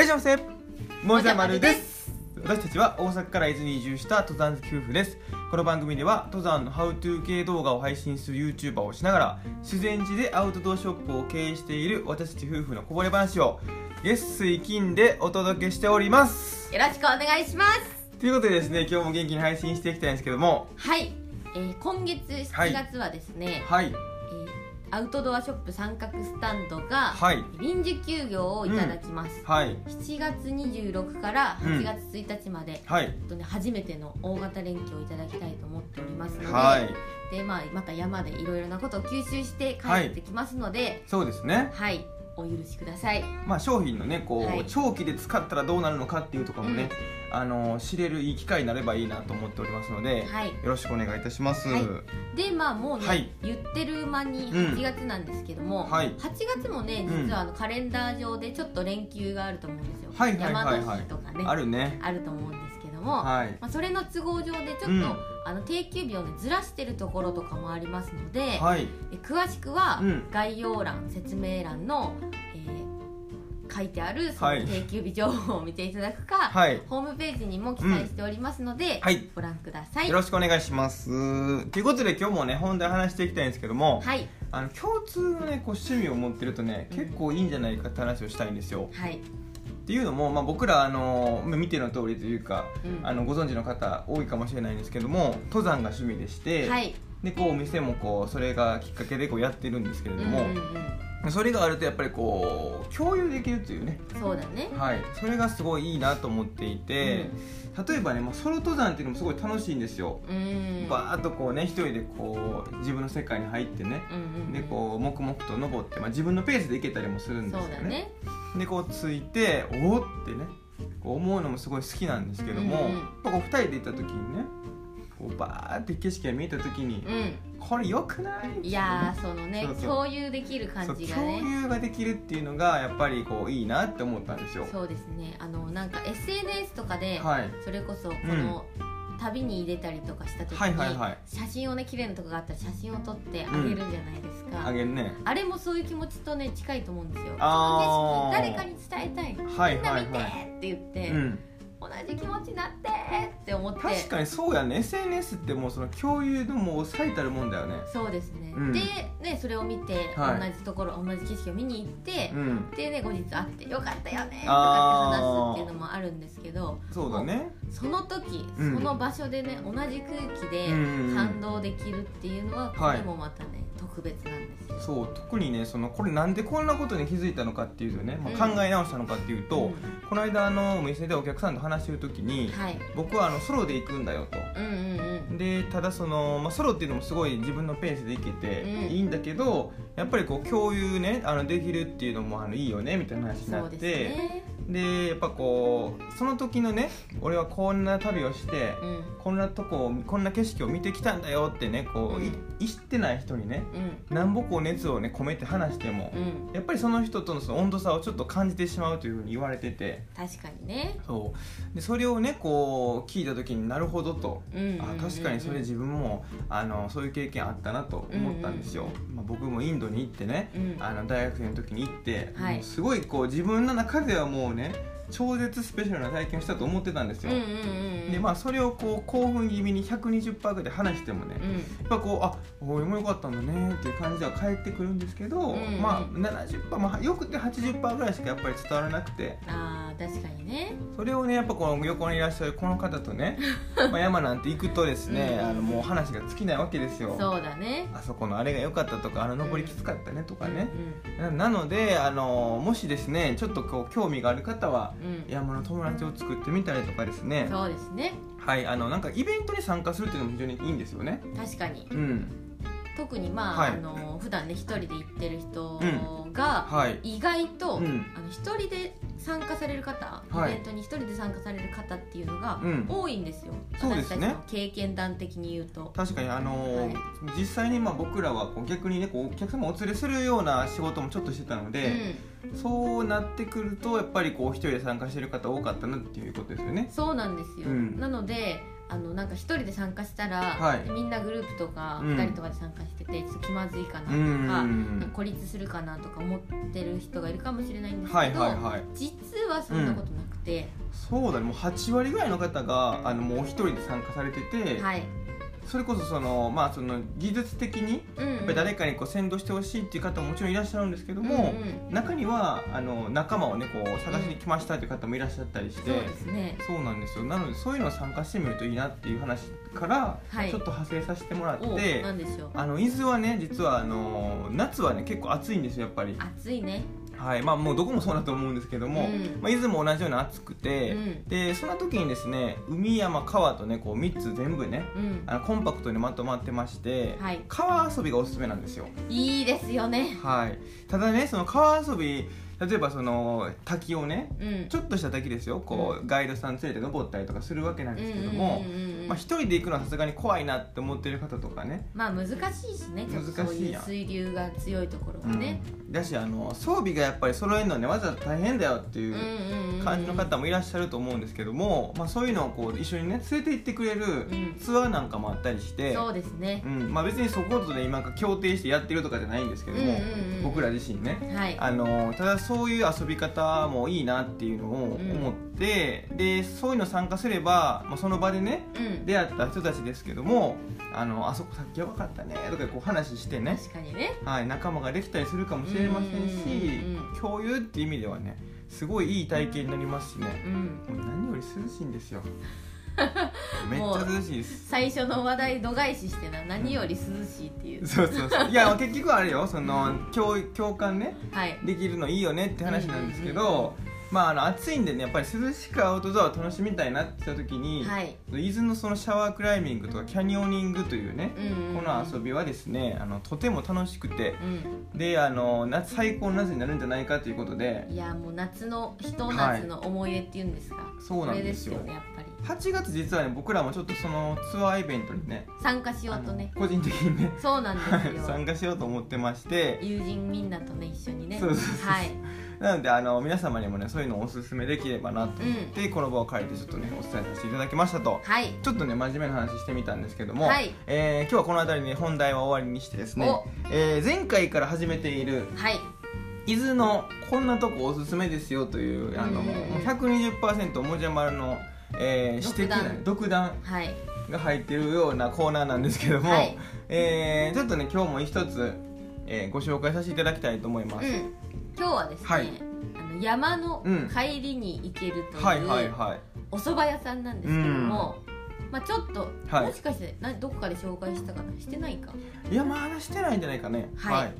らっしゃいませもじゃまるです。私たちは大阪から伊豆に移住した登山好き夫婦です。この番組では登山のハウトゥー系動画を配信する YouTuber をしながら修善寺でアウトドアショップを経営している私たち夫婦のこぼれ話を月水金でお届けしております。よろしくお願いします。ということでですね今日も元気に配信していきたいんですけども。はい、えー今月7月はですね、はい。えーアウトドアショップ三角スタンドがはい。臨時休業をいただきます、はい。7月26から8月1日まで、はい。えっとね、初めての大型連休をいただきたいと思っておりますので,、はい。でまあ、また山でいろいろなことを吸収して帰ってきますのでそうですね。はい、お許しください。まあ商品のねこう、はい。長期で使ったらどうなるのかっていうところもね、あの知れるいい機会になればいいなと思っておりますので、はい。よろしくお願いいたします。はい。でまあもうね、はい。言ってる間にうん。8月なんですけども、はい。8月もねうん。実はあのカレンダー上でちょっと連休があると思うんですよ、はいはいはいはい。とかねあるね。あると思うんですも、はい。まあ、それの都合上でちょっと、うんあの定休日をねずらしてるところとかもありますので、はい。え詳しくはうん概要欄、説明欄の、えー書いてあるそはいの定休日情報を見ていただくか、はい。ホームページにも記載しておりますので、はい。ご覧ください。よろしくお願いします。ということで今日もね本題話していきたいんですけども、はいあの共通のねこう趣味を持ってるとねうん結構いいんじゃないかって話をしたいんですよ。はい、っていうのも、まあ、僕らあのまあ見ての通りというかうん。あのご存知の方多いかもしれないんですけども登山が趣味でして、はい、でこうお店もこうそれがきっかけでこうやってるんですけれども、うんうんそれがあるとやっぱりこう共有できるというね。うん、そうだね。はい。それがすごいいいなと思っていて、例えばね、まあ、ソロ登山っていうのもすごい楽しいんですよ、うん、バーッとこうね一人でこう自分の世界に入ってね。うんうんうん、でこう黙々と登って、まあ、自分のペースで行けたりもするんですよね。そうだね。でこうついておおってねこう思うのもすごい好きなんですけども、うんうんやっぱこう2人で行った時にねこうバーって景色が見えた時に、うこれよくない？ん、いやーそのね共有できる感じがね。共有ができるっていうのがやっぱりこういいなって思ったんですよ。そうですね。あのなんか SNS とかで、はい。それこそこの、旅に入れたりとかした時に、写真をね綺麗なとこがあったら写真を撮ってあげるじゃないですか、あげるね。あれもそういう気持ちとね近いと思うんですよ。あー。この景色誰かに伝えたい、はいみんな見てはいはいって言って、うん。同じ気持ちになってって思って。確かにそうやね。SNS ってもうその共有のもう最たるもんだよね。そうですね、うん。でねそれを見て、はい。同じところ同じ景色を見に行ってう、ん。でね後日会って「よかったよね」とかって話すっていうのもあるんですけどそうだね。その時、うん。その場所でね同じ空気で感動できるっていうのはこはい。れもまたね、特別なんですよ。そう特にねそのこれなんでこんなことに気づいたのかっていうとね、まあ、うん。考え直したのかっていうと、うん。この間あのお店でお客さんと話してる時にはい、僕はあのソロで行くんだよと。でただその、まあ、ソロっていうのもすごい自分のペースで行けてうん。いいんだけど、やっぱりこう共有ねあのできるっていうのもあのいいよねみたいな話になって。ね。でやっぱこうその時のね俺はこんな旅をして、うん。こんなとこをこんな景色を見てきたんだよってねこう、いうん。知ってない人にねうん。なんぼこう熱をね込めて話しても、うん。やっぱりその人とのその温度差をちょっと感じてしまうというふうに言われてて。確かにね。そう。でそれをねこう聞いた時になるほどと、あ確かにそれ自分もあのそういう経験あったなと思ったんですよ、まあ、僕もインドに行ってねうん。あの大学生の時に行って、はい。すごいこう自分の中ではもうねね。超絶スペシャルな体験をしたと思ってたんですよ、うんうんうんうん。でまあそれをこう興奮気味に120%ぐらいで話してもね、うん。やっぱこうあ俺もよかったんだねっていう感じでは返ってくるんですけど、うんまあ70%、まあ、よくて80%ぐらいしかやっぱり伝わらなくて。あー確かにね。それをねやっぱこの横にいらっしゃるこの方とね まあ山なんて行くとですねうんあのもう話が尽きないわけですよ。そうだね。あそこのあれが良かったとかあの登りきつかったねとかね、うんななのであのもしですねちょっとこう興味がある方はうん山の友達を作ってみたりとかですねそうですね。はいあのなんかイベントに参加するっていうのも非常にいいんですよね確かに。うん特にまあ、はい。あの普段ね一人で行ってる人うが、はい。意外と、うん。あの一人で参加される方、はい。イベントに一人で参加される方っていうのがうん。多いんですよ、そうですね。経験談的に言うと。確かにあのーはい。実際にまあ僕らはこう逆にねこうお客様をお連れするような仕事もちょっとしてたので、そうなってくるとやっぱりこう一人で参加してる方多かったなっていうことですよね。うん、そうなんですよ、うん。なのであのなんか一人で参加したら、はい。みんなグループとかうん。二人とかで参加してて、ちょっと気まずいかなとか、か孤立するかなとか思ってる人がいるかもしれないんですけど、はいはいはい。実はそんなことなくて、そうだね。もう8割ぐらいの方があのもうお一人で参加されてて、はい、それこそそのまあその技術的にうんうん。やっぱり誰かにこう先導してほしいっていう方ももちろんいらっしゃるんですけども、うん中にはあの仲間をねこう探しに来ましたっていう方もいらっしゃったりして、そうですね。そうなんですよ。なのでそういうのを参加してみるといいなっていう話からはい。ちょっと派生させてもらっおて、あの伊豆はね実はあの夏はね結構暑いんですよやっぱり。暑いねはいまあもうどこもそうだと思うんですけども、うんまあ、伊豆も同じように暑くて、うんでそんな時にですね海山川とねこう3つ全部ねうんあのコンパクトにまとまってまして、はい。川遊びがおすすめなんですよ。いいですよね。はい。ただねその川遊び例えばその滝をねうん。ちょっとした滝ですよ。こう、ガイドさん連れて登ったりとかするわけなんですけども、一人で行くのはさすがに怖いなって思ってる方とかね。まあ難しいしね。難しい水流が強いところはね、うん、だしあの装備がやっぱり揃えるのねわざわざ大変だよっていううんうんうん感じの方もいらっしゃると思うんですけども、まあ、そういうのをこう一緒にね連れて行ってくれるん。ツアーなんかもあったりして、そうですね。うん。まあ、別にそことで今協定してやってるとかじゃないんですけども、うんうんうん。僕ら自身ね。はい。あのただそういう遊び方もいいなっていうのを思って、でそういうの参加すれば、まあ、その場でねうん。出会った人たちですけどもあのあそこさっきやばかったねとかこう話してね、確かにね。はい、仲間ができたりするかもしれませんしうんうんうん。共有っていう意味ではねすごいいい体験になりますしね。うん。もう何より涼しいんですよ。めっちゃ涼しいです。最初の話題度外視してな何より涼しいっていう。そうそうそう。いや結局あれよその共共感ね。はい。できるのいいよねって話なんですけうんど、まああの暑いんでねやっぱり涼しくアウトドアを楽しみたいなって言った時に、はい。伊豆のそのシャワークライミングとかキャニオニングというね、うんうんうん。この遊びはですねあのとても楽しくてうん。であの夏最高の夏になるんじゃないかということでいやもう夏のひと夏の思い出っていうんですか、そうなんですよ。ねやっぱり。8月実はね僕らもちょっとそのツアーイベントにね参加しようとね。個人的にねそうなんですよ。参加しようと思ってまして。友人みんなとね一緒にね。そうそうそう。はいなのであの皆様にもねそういうのをおすすめできればなと思って、この場を借りてちょっとねお伝えさせていただきましたと。はい。ちょっとね真面目な話してみたんですけども、はい。えー今日はこの辺りで本題は終わりにしてですねお、えー前回から始めているはい。伊豆のこんなとこおすすめですよというあの、うん。もう120%もじゃ丸の、えー、指摘な独断はい。が入ってるようなコーナーなんですけども、はい。えーちょっとね今日も一つ、えーご紹介させていただきたいと思います、うん今日はですね、はい。あの山のうん。帰りに行けるという、はいはいはい。お蕎麦屋さんなんですけども、まあちょっと、はい。もしかしてなどこかで紹介したかな？してないか？いやまだしてないんじゃないかね。はい。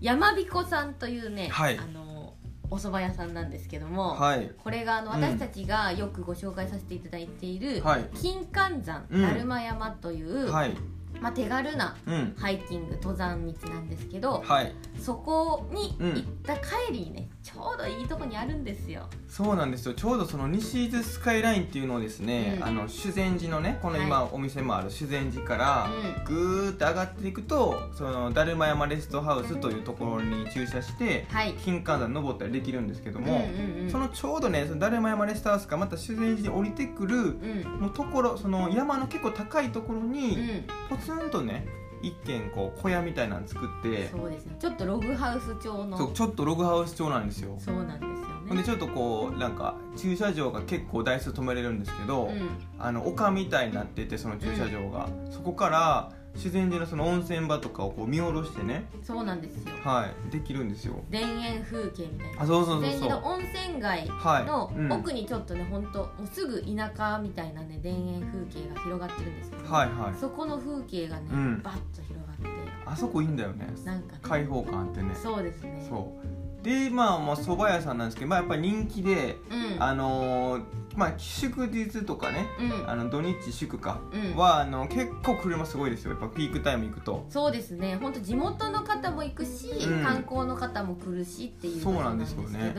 山彦さんというね、はい。あのお蕎麦屋さんなんですけども、はい。これがあのうん私たちがよくご紹介させていただいている、はい。金環山うん。だるま山という、はいまあ、手軽なうん。ハイキング登山道なんですけど、はい。そこにうん。行った帰りにねちょうどいいとこにあるんですよ。そうなんですよ。ちょうどその西伊豆スカイラインっていうのをですね、うん。あの修善寺のねこの今、はお店もある修善寺から、うん。ぐーって上がっていくとそのだるま山レストハウスというところに駐車してはい。金環山登ったりできるんですけども、うんうんうん。そのちょうどねそのだるま山レストハウスからまた修善寺に降りてくるうん。のところその山の結構高いところうに、ん。ポツンとね一軒こう小屋みたいなの作ってそうですね。ちょっとログハウス調のそうちょっとログハウス調なんですよ。そうなんですよほんでねちょっとこうなんか駐車場が結構台数止めれるんですけど、うん。あの丘みたいになっててその駐車場が、そこから自然寺のその温泉場とかをこう見下ろしてね。そうなんですよ。はい。できるんですよ。田園風景みたいな。あそうそうそう自然そう。寺の温泉街はい。のうん。奥にちょっとね本当もうすぐ田舎みたいなね田園風景が広がってるんですけど、はいはい。そこの風景がね、うん。バッと広がって。あそこいいんだよね。なんかね。開放感あってね。そうですね。そうでまあまあ蕎麦屋さんなんですけど、まあ、やっぱり人気で、うん。あのーまあ祝日とかねうん。あの土日祝かうん。は、あの結構車すごいですよ。やっぱピークタイム行くと。そうですね。本当地元の方も行くし、うん。観光の方も来るしっていうそうなんんですよね。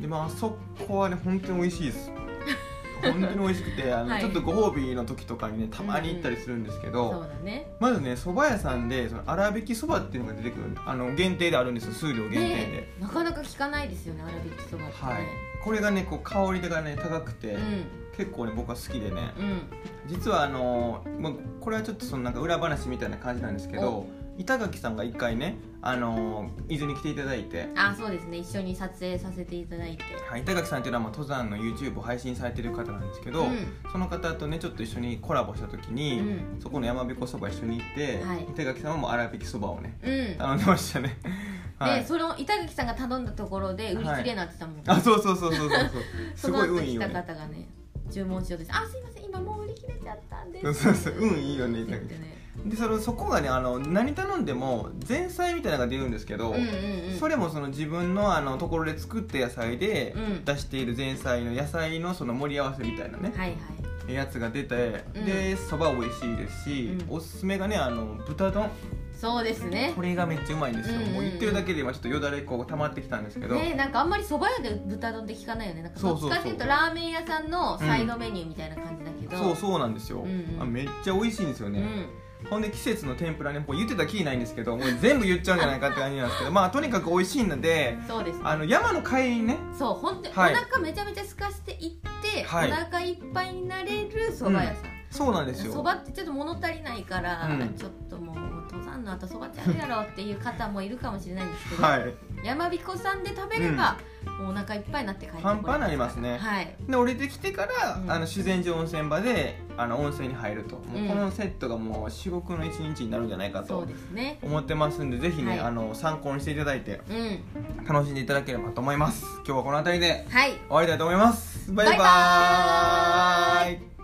でまああそこはね本当に美味しいです本当に美味しくてあの、はい。ちょっとご褒美の時とかにねたまに行ったりするんですけど、そうだね。まずね蕎麦屋さんでその粗挽きそばっていうのが出てくるあの限定であるんですよ。数量限定で、ねなかなか聞かないですよね粗挽きそばってね、はい。これがねこう香りがね高くて、うん。結構ね僕は好きでね。うん。実はあのもうこれはちょっとそのなんか裏話みたいな感じなんですけど板垣さんが一回ねあの伊豆に来ていただいて。あそうですね。一緒に撮影させていただいて。はい、板垣さんっていうのはもう登山の YouTube を配信されてる方なんですけど、うん。その方とねちょっと一緒にコラボした時に、うん。そこの山彦そば一緒に行って、はい。板垣さんはもう粗挽きそばをねうん。頼んでましたね。はい。でその板垣さんが頼んだところで売り切れになってたもん、あそうそうそうそうそうそう。すごい運いい来たよね方がね注文しようとして「あすいません今もう売り切れちゃったんです」そうそうそう。運いいよねって言ってねでそのそこがねあの何頼んでも前菜みたいなのが出るんですけど、うんうんうん。それもその自分のあのところで作った野菜でうん。出している前菜の野菜のその盛り合わせみたいなね、はいはい。やつが出て、うん。でそば美味しいですし、うん。おすすめがねあの豚丼。そうですね。これがめっちゃうまいんですよ、うんうんうん。もう言ってるだけで今ちょっとよだれこう溜まってきたんですけど、ねなんかあんまりそば屋で豚丼って聞かないよね。なんかそうそうそう。どっちかっていうとラーメン屋さんのサイドメニューみたいな感じだけど、そうそうなんですよ、うんうん。あめっちゃ美味しいんですよね、うんほんで季節の天ぷらねもう言ってたきりないんですけどもう全部言っちゃうんじゃないかって感じなんですけどまあとにかく美味しいのでそうです。ねあの山の帰りにね。そう本当におはい。腹めちゃめちゃ空かしていって、はい。お腹いっぱいになれるそば屋さん、そうなんですよ。そばってちょっと物足りないから、うん。ちょっともう登山の後そばちゃうやろっていう方もいるかもしれないんですけど、はい。山彦さんで食べれば、もうお腹いっぱいになって帰ってこれパンパンになりますね。はい。で降りてきてから、うん。あの修善寺温泉場であの温泉に入ると、もううん。このセットがもう至極の一日になるんじゃないかと思ってますんでぜひね、はい。あの参考にしていただいてうん。楽しんでいただければと思います。今日はこの辺りではい。終わりたいと思います。バイババイバーイ